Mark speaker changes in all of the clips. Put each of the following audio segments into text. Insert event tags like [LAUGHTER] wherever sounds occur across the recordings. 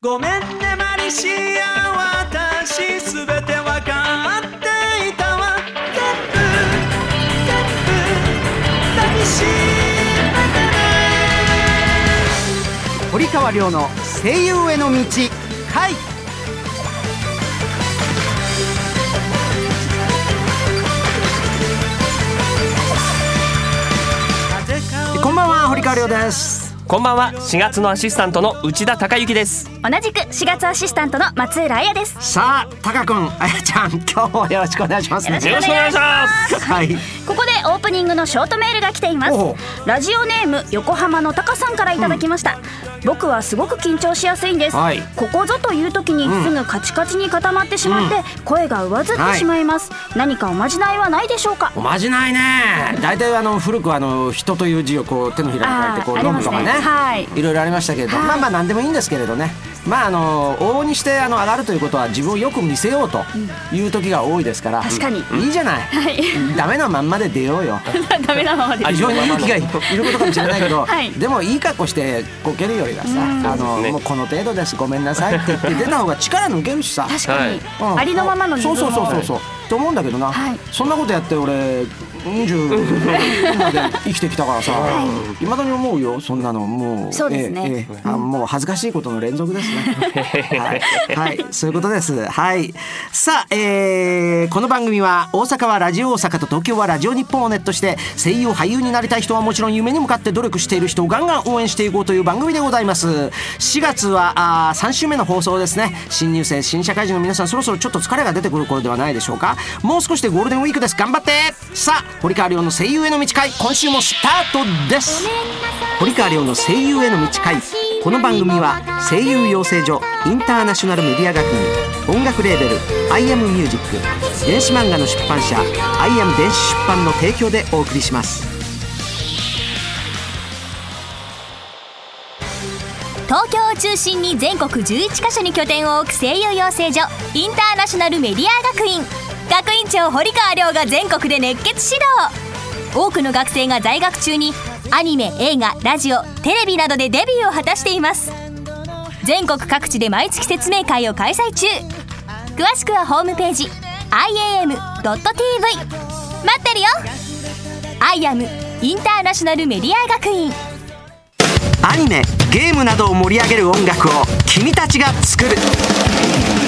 Speaker 1: ごめんねマリシア私すべてわかっていたわ。全部全部抱きしめてね
Speaker 2: 堀川亮の声優への道回
Speaker 1: 風香
Speaker 2: こんばんは堀川亮です
Speaker 3: こんばんは。4月のアシスタントの内田孝之です。
Speaker 4: 同じく4月アシスタントの松浦彩です。
Speaker 2: さあタカ君あやちゃん今日もよろしくお願いしますね。
Speaker 4: よろしく
Speaker 3: お願いします。
Speaker 2: はい。
Speaker 4: ここでオープニングのショートメールが来ています。ラジオネーム横浜のタカさんからいただきました、僕はすごく緊張しやすいんです、
Speaker 2: はい。
Speaker 4: ここぞという時にすぐカチカチに固まってしまって、声が上ずってしまいます、何かおまじないはないでしょうか？
Speaker 2: おまじないね。大体あの古くはあの人という字をこう手のひらに書いてこう飲むとかね。
Speaker 4: ね。はい。
Speaker 2: いろいろありましたけれど、
Speaker 4: はい。
Speaker 2: まあまあ何でもいいんですけれどね。まああの往々にしてあの上がるということは自分をよく見せようという時が多いですから、
Speaker 4: 確かに。
Speaker 2: いいじゃない、
Speaker 4: はい。
Speaker 2: ダメなまんまで出ようよ。[LAUGHS]
Speaker 4: ダメなままで
Speaker 2: 非常に勇気がいることかもしれないけど、
Speaker 4: はい。
Speaker 2: でもいい格好してこけるよりはさ、あのもうこの程度ですごめんなさいって言って出た方が力抜けるしさ。
Speaker 4: 確かに、
Speaker 2: うん。
Speaker 4: ありのままの自分を
Speaker 2: そうそうそうそう。そうと思うんだけどな、
Speaker 4: はい。
Speaker 2: そんなことやって俺20まで生きてきたからさ、い。まだに思うよそんなの。もう
Speaker 4: そうですね。
Speaker 2: ええええ。あもう恥ずかしいことの連続ですね。[LAUGHS] はい、はい、そういうことです。はい。さあ、えーこの番組は大阪はラジオ大阪と東京はラジオ日本をネットして声優俳優になりたい人はもちろん夢に向かって努力している人をガンガン応援していこうという番組でございます。4月はあ3週目の放送ですね。新入生新社会人の皆さんそろそろちょっと疲れが出てくる頃ではないでしょうか。もう少しでゴールデンウィークです。頑張って。さあ堀川亮の声優への道会今週もスタートです。堀川亮の声優への道会。この番組は声優養成所インターナショナルメディア学院音楽レーベル「アイアムミュージック電子漫画の出版社「アイアム電子出版」の提供でお送りします。
Speaker 5: 東京を中心に全国11カ所に拠点を置く声優養成所インターナショナルメディア学院。学院長堀川亮が全国で熱血指導。多くの学生が在学中にアニメ映画ラジオテレビなどでデビューを果たしています。全国各地で毎月説明会を開催中。詳しくはホームページ iam.tv 待ってるよ。IAM インターナショナルメディア学院。
Speaker 2: アニメゲームなどを盛り上げる音楽を君たちが作る「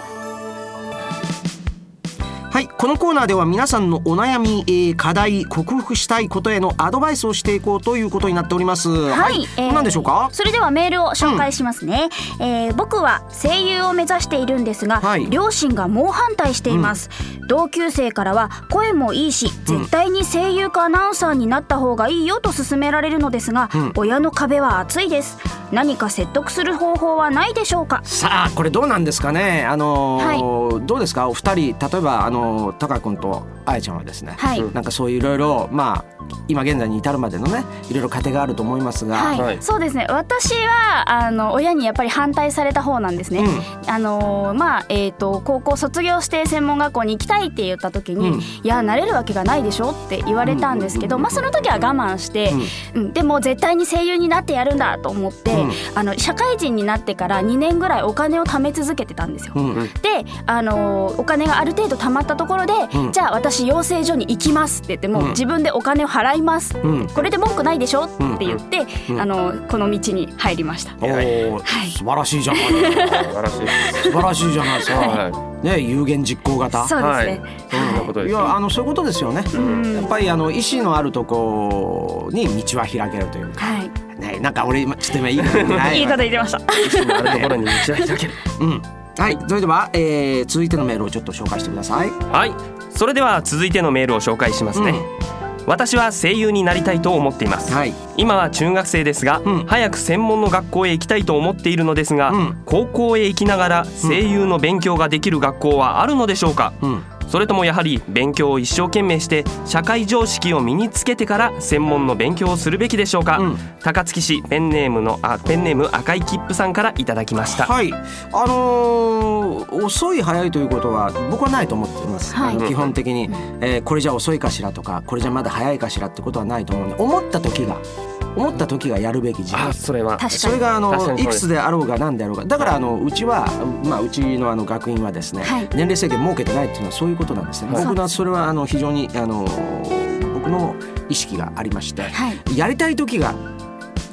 Speaker 2: はいこのコーナーでは皆さんのお悩み、えー課題克服したいことへのアドバイスをしていこうということになっております。はい、
Speaker 4: えー
Speaker 2: 何でしょうか？
Speaker 4: それではメールを紹介しますね、えー僕は声優を目指しているんですが、
Speaker 2: はい。
Speaker 4: 両親が猛反対しています、同級生からは声もいいし絶対に声優かアナウンサーになった方がいいよと勧められるのですが、親の壁は厚いです。何か説得する方法はないでしょうか？
Speaker 2: さあこれどうなんですかね？あのーどうですか？お二人例えばあのタカ君とあやちゃんはですね、
Speaker 4: はい。
Speaker 2: なんかそういういろいろまあ今現在に至るまでのねいろいろ過程があると思いますが、
Speaker 4: はい、
Speaker 3: はい。
Speaker 4: そうですね。私はあの親にやっぱり反対された方なんですね、あのまあえっ、と高校卒業して専門学校に行きたいって言った時に、
Speaker 2: うん。
Speaker 4: いやなれるわけがないでしょって言われたんですけど、まあその時は我慢して、うん。でも絶対に声優になってやるんだと思って、
Speaker 2: うん。
Speaker 4: あの社会人になってから2年ぐらいお金を貯め続けてたんですよ。
Speaker 2: うん。
Speaker 4: で、あのお金がある程度貯まったところで、
Speaker 2: うん。
Speaker 4: じゃあ私養成所に行きますって言っても、
Speaker 2: うん。
Speaker 4: 自分でお金を払います、
Speaker 2: うん。
Speaker 4: これで文句ないでしょ？って言って、
Speaker 2: うん。
Speaker 4: あのこの道に入りました。
Speaker 2: おー
Speaker 4: はい。
Speaker 2: 素晴らしい。じゃない。
Speaker 3: 素晴らしい。
Speaker 2: 素晴らしいじゃないですか、
Speaker 3: は
Speaker 2: ね有言実行型。
Speaker 4: そうですね。
Speaker 3: はい。そんなこと
Speaker 2: いやあのそういうことですよね、
Speaker 4: ん。
Speaker 2: やっぱりあの意志のあるとこに道は開けるというか。
Speaker 4: はい。
Speaker 2: ねなんか俺今ちょっと今いいこと言ってない
Speaker 4: いいこと言ってました。
Speaker 3: あるところに道は開ける。[LAUGHS]
Speaker 2: うん。はい。それでは、えー、続いてのメールをちょっと紹介してください。
Speaker 3: はい。それでは続いてのメールを紹介しますね、私は声優になりたいと思っています、
Speaker 2: はい。
Speaker 3: 今は中学生ですが、
Speaker 2: うん。
Speaker 3: 早く専門の学校へ行きたいと思っているのですが、
Speaker 2: うん。
Speaker 3: 高校へ行きながら声優の勉強ができる学校はあるのでしょうか、
Speaker 2: うん
Speaker 3: それともやはり勉強を一生懸命して社会常識を身につけてから専門の勉強をするべきでしょうか、
Speaker 2: うん。
Speaker 3: 高槻市ペンネームのあペンネーム赤い切符さんからいただきました、
Speaker 2: はい、あのー遅い早いということは僕はないと思ってます、
Speaker 4: はい。
Speaker 2: あの基本的に、えーこれじゃ遅いかしらとかこれじゃまだ早いかしらってことはないと思うんで思った時が思った時がやるべき時間
Speaker 3: あそれは。
Speaker 4: 確かに。
Speaker 2: それがあのいくつであろうが何であろうが。だからあのうちは、まあ、うちのあの学院はですね、
Speaker 4: はい。
Speaker 2: 年齢制限設けてないっていうのはそういうことなんですね。
Speaker 3: はい
Speaker 2: 僕のそれはあの非常にあの僕の意識がありまして、
Speaker 4: はい。
Speaker 2: やりたい時が、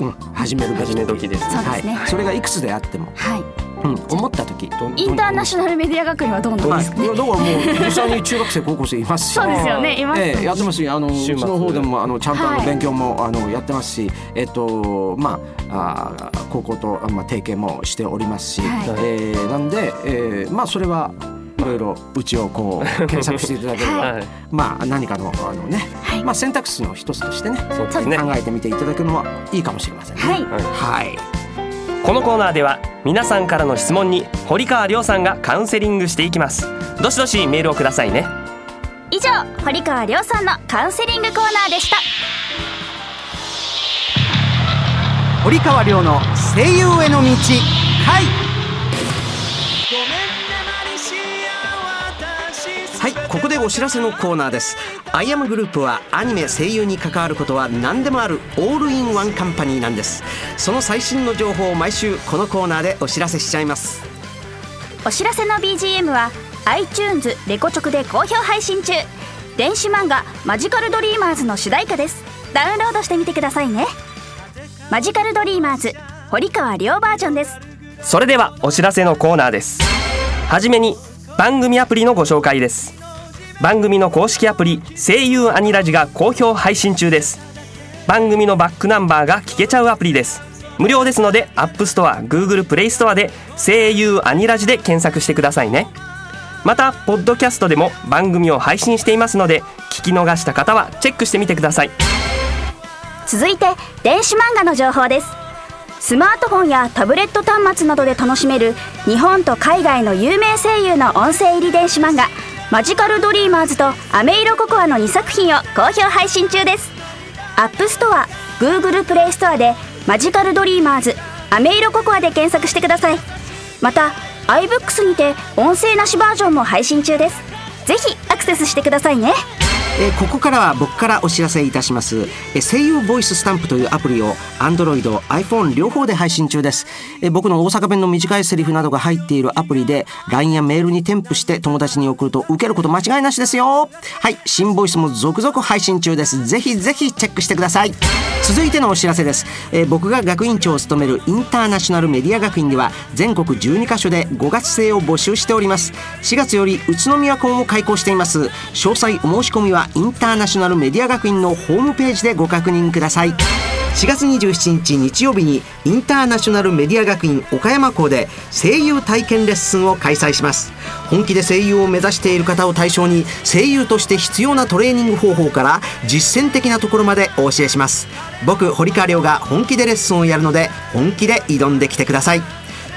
Speaker 2: うん、始めるべき
Speaker 3: 始め時です
Speaker 4: そうですね。
Speaker 2: はい、それがいくつであっても、
Speaker 4: はい
Speaker 2: うん、思った時。
Speaker 4: インターナショナルメディア学院はどうなん
Speaker 2: はい、
Speaker 4: ですかね？
Speaker 2: い。やだからもう実際に中学生高校生いますし
Speaker 4: そうですよねいます。
Speaker 2: ええやってますしあのうち
Speaker 3: 週末。
Speaker 2: の方でもあのちゃんとあ
Speaker 4: はい
Speaker 2: の勉強も、あのやってますしえっとまああー高校とまあ提携もしておりますし、
Speaker 4: はい。
Speaker 2: えーなんで、えーまあそれはいろいろうちをこう [LAUGHS] 検索していただければ、
Speaker 3: はい。
Speaker 2: まあ何かのあのね、
Speaker 4: はい。
Speaker 2: まあ選択肢の一つとしてね
Speaker 3: ね。
Speaker 2: 考えてみていただくのはいいかもしれませんね。
Speaker 4: はい。
Speaker 2: はい。
Speaker 3: このコーナーでは皆さんからの質問に堀川亮さんがカウンセリングしていきます。どしどしメールをくださいね。
Speaker 4: 以上堀川亮さんのカウンセリングコーナーでした。
Speaker 2: 堀川亮の声優への道ここでお知らせのコーナーです。アイアムグループはアニメ声優に関わることは何でもあるオールインワンカンパニーなんです。その最新の情報を毎週このコーナーでお知らせしちゃいます。
Speaker 4: お知らせの BGM は iTunes レコチョクで好評配信中。電子漫画マジカルドリーマーズの主題歌です。ダウンロードしてみてくださいね。マジカルドリーマーズ堀川亮バージョンです。
Speaker 3: それではお知らせのコーナーです。はじめに番組アプリのご紹介です番組の公式アプリ声優アニラジが好評配信中です。番組のバックナンバーが聞けちゃうアプリです。無料ですので App Store、Google Play Store で声優アニラジで検索してくださいね。またポッドキャストでも番組を配信していますので聞き逃した方はチェックしてみてください。
Speaker 4: 続いて電子漫画の情報です。スマートフォンやタブレット端末などで楽しめる日本と海外の有名声優の音声入り電子漫画「マジカルドリーマーズ」と「アメイロココア」の2作品を好評配信中です。アップストア Google プレイストアで「マジカルドリーマーズ」「アメイロココア」で検索してください。また iBooks にて音声なしバージョンも配信中です。ぜひアクセスしてくださいね。
Speaker 2: えーここからは僕からお知らせいたします、えー声優ボイススタンプというアプリを Android、iPhone 両方で配信中です、えー僕の大阪弁の短いセリフなどが入っているアプリで LINE やメールに添付して友達に送ると受けること間違いなしですよ。はい新ボイスも続々配信中です。ぜひぜひチェックしてください。続いてのお知らせです、えー僕が学院長を務めるインターナショナルメディア学院では全国12カ所で5月生を募集しております。4月より宇都宮校も開校しています。詳細お申し込みはインターナショナルメディア学院のホームページでご確認ください。4月27日日曜日にインターナショナルメディア学院岡山校で声優体験レッスンを開催します。本気で声優を目指している方を対象に声優として必要なトレーニング方法から実践的なところまでお教えします。僕堀川亮が本気でレッスンをやるので本気で挑んできてください。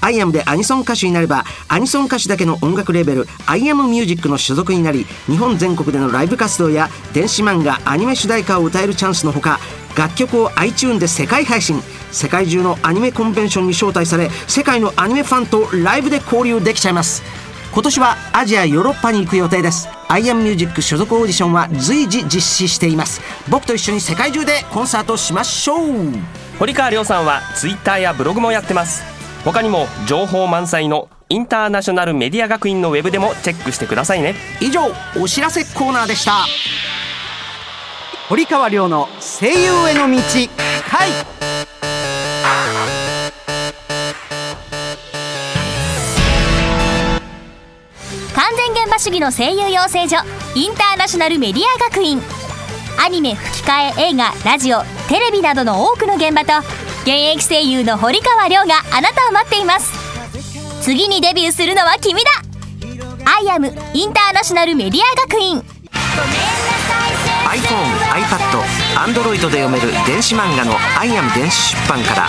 Speaker 2: アイアムでアニソン歌手になればアニソン歌手だけの音楽レーベルアイアムミュージックの所属になり日本全国でのライブ活動や電子漫画アニメ主題歌を歌えるチャンスのほか楽曲を iTune で世界配信世界中のアニメコンベンションに招待され世界のアニメファンとライブで交流できちゃいます。今年はアジアヨーロッパに行く予定です。アイアムミュージック所属オーディションは随時実施しています。僕と一緒に世界中でコンサートしましょう。
Speaker 3: 堀川亮さんはツイッターやブログもやってます。他にも情報満載のインターナショナルメディア学院のウェブでもチェックしてくださいね。
Speaker 2: 以上お知らせコーナーでした。堀川亮の声優への道回
Speaker 5: 場主義の声優養成所インターナショナルメディア学院。アニメ吹き替え映画ラジオテレビなどの多くの現場と現役声優の堀川亮があなたを待っています。次にデビューするのは君だ。アイアムインターナショナルメディア学院。
Speaker 2: iPhone、iPad、Android で読める電子漫画の「アイアム電子出版」から。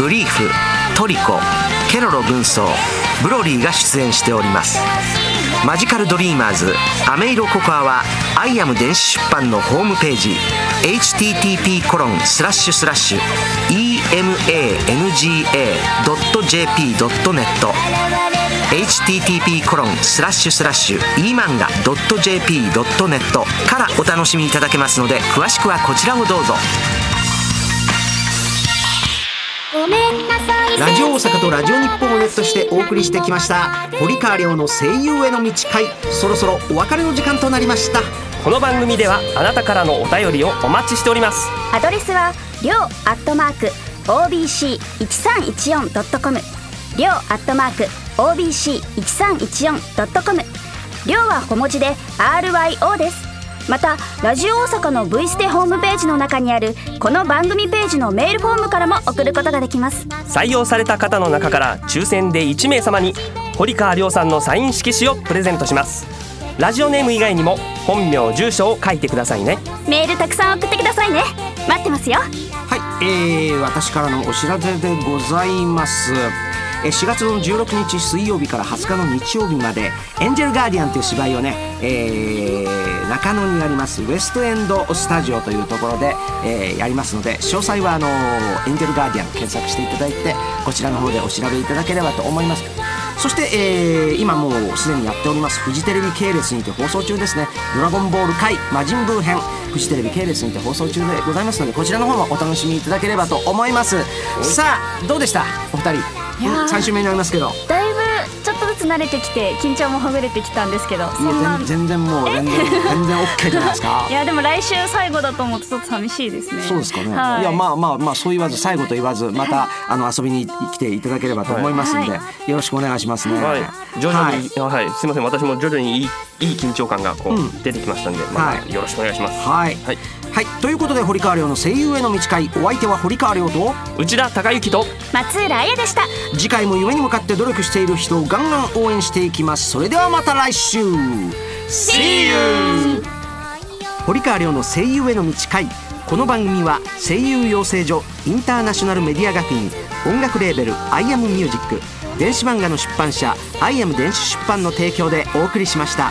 Speaker 2: ブリーフトリコケロロ軍曹ブロリーが出演しております。マジカルドリーマーズアメイロココアはアイアム電子出版のホームページ http コロンスラッシュスラッシュ emanga.jp.net http コロンスラッシュスラッシュ emanga.jp.net からお楽しみいただけますので詳しくはこちらをどうぞ。ラジオ大阪とラジオ日本をネットしてお送りしてきました。堀川亮の声優への道会。そろそろお別れの時間となりました。
Speaker 3: この番組ではあなたからのお便りをお待ちしております。
Speaker 4: アドレスはりょうアットマーク OBC1314.com りょうアットマーク OBC1314.com りょうは小文字で RYO ですまたラジオ大阪の V ステホームページの中にあるこの番組ページのメールフォームからも送ることができます。
Speaker 3: 採用された方の中から抽選で1名様に堀川亮さんのサイン色紙をプレゼントします。ラジオネーム以外にも本名住所を書いてくださいね。
Speaker 4: メールたくさん送ってくださいね。待ってますよ。
Speaker 2: はい、えー、私からのお知らせでございます。えー4月の16日水曜日から20日の日曜日まで「エンジェルガーディアン」という芝居をね、えー中野にありますウェストエンドスタジオというところで、えーやりますので詳細はあのエンジェルガーディアン検索していただいてこちらの方でお調べいただければと思います。そして、えー今もうすでにやっておりますフジテレビ系列にて放送中ですね「ドラゴンボール界魔人ブー編」フジテレビ系列にて放送中でございますのでこちらの方もお楽しみいただければと思います。さあどうでした？お二人。3週目になりますけど
Speaker 4: つ慣れてきて緊張もほぐれてきたんですけどそ
Speaker 2: い
Speaker 4: んな
Speaker 2: や全全然もう全然全然 OK [LAUGHS] じゃないですか。
Speaker 4: いやでも来週最後だと思うとちょっと寂しいですね。
Speaker 2: そうですかね、
Speaker 4: はい。
Speaker 2: い、やまあまあまあそう言わず最後と言わずまたあの遊びに来ていただければと思いますんで、
Speaker 4: は
Speaker 2: よろしくお願いしますね。
Speaker 3: はい。徐々に
Speaker 2: はい。
Speaker 3: はい、すみません。私も徐々にいいいい緊張感がこう、
Speaker 2: うん。
Speaker 3: 出てきましたんで、ま
Speaker 2: は
Speaker 3: あ、よろしくお願いします。
Speaker 2: はい、
Speaker 3: はい。
Speaker 2: はい、ということで堀川亮の声優への道会お相手は堀川亮と
Speaker 3: 内田孝之と
Speaker 4: 松浦彩でした。
Speaker 2: 次回も夢に向かって努力している人をガンガン応援していきます。それではまた来週。See you! 堀川亮の声優への道会。この番組は声優養成所インターナショナルメディア学院音楽レーベル「アイアムミュージック電子漫画の出版社「アイアム電子出版」の提供でお送りしました。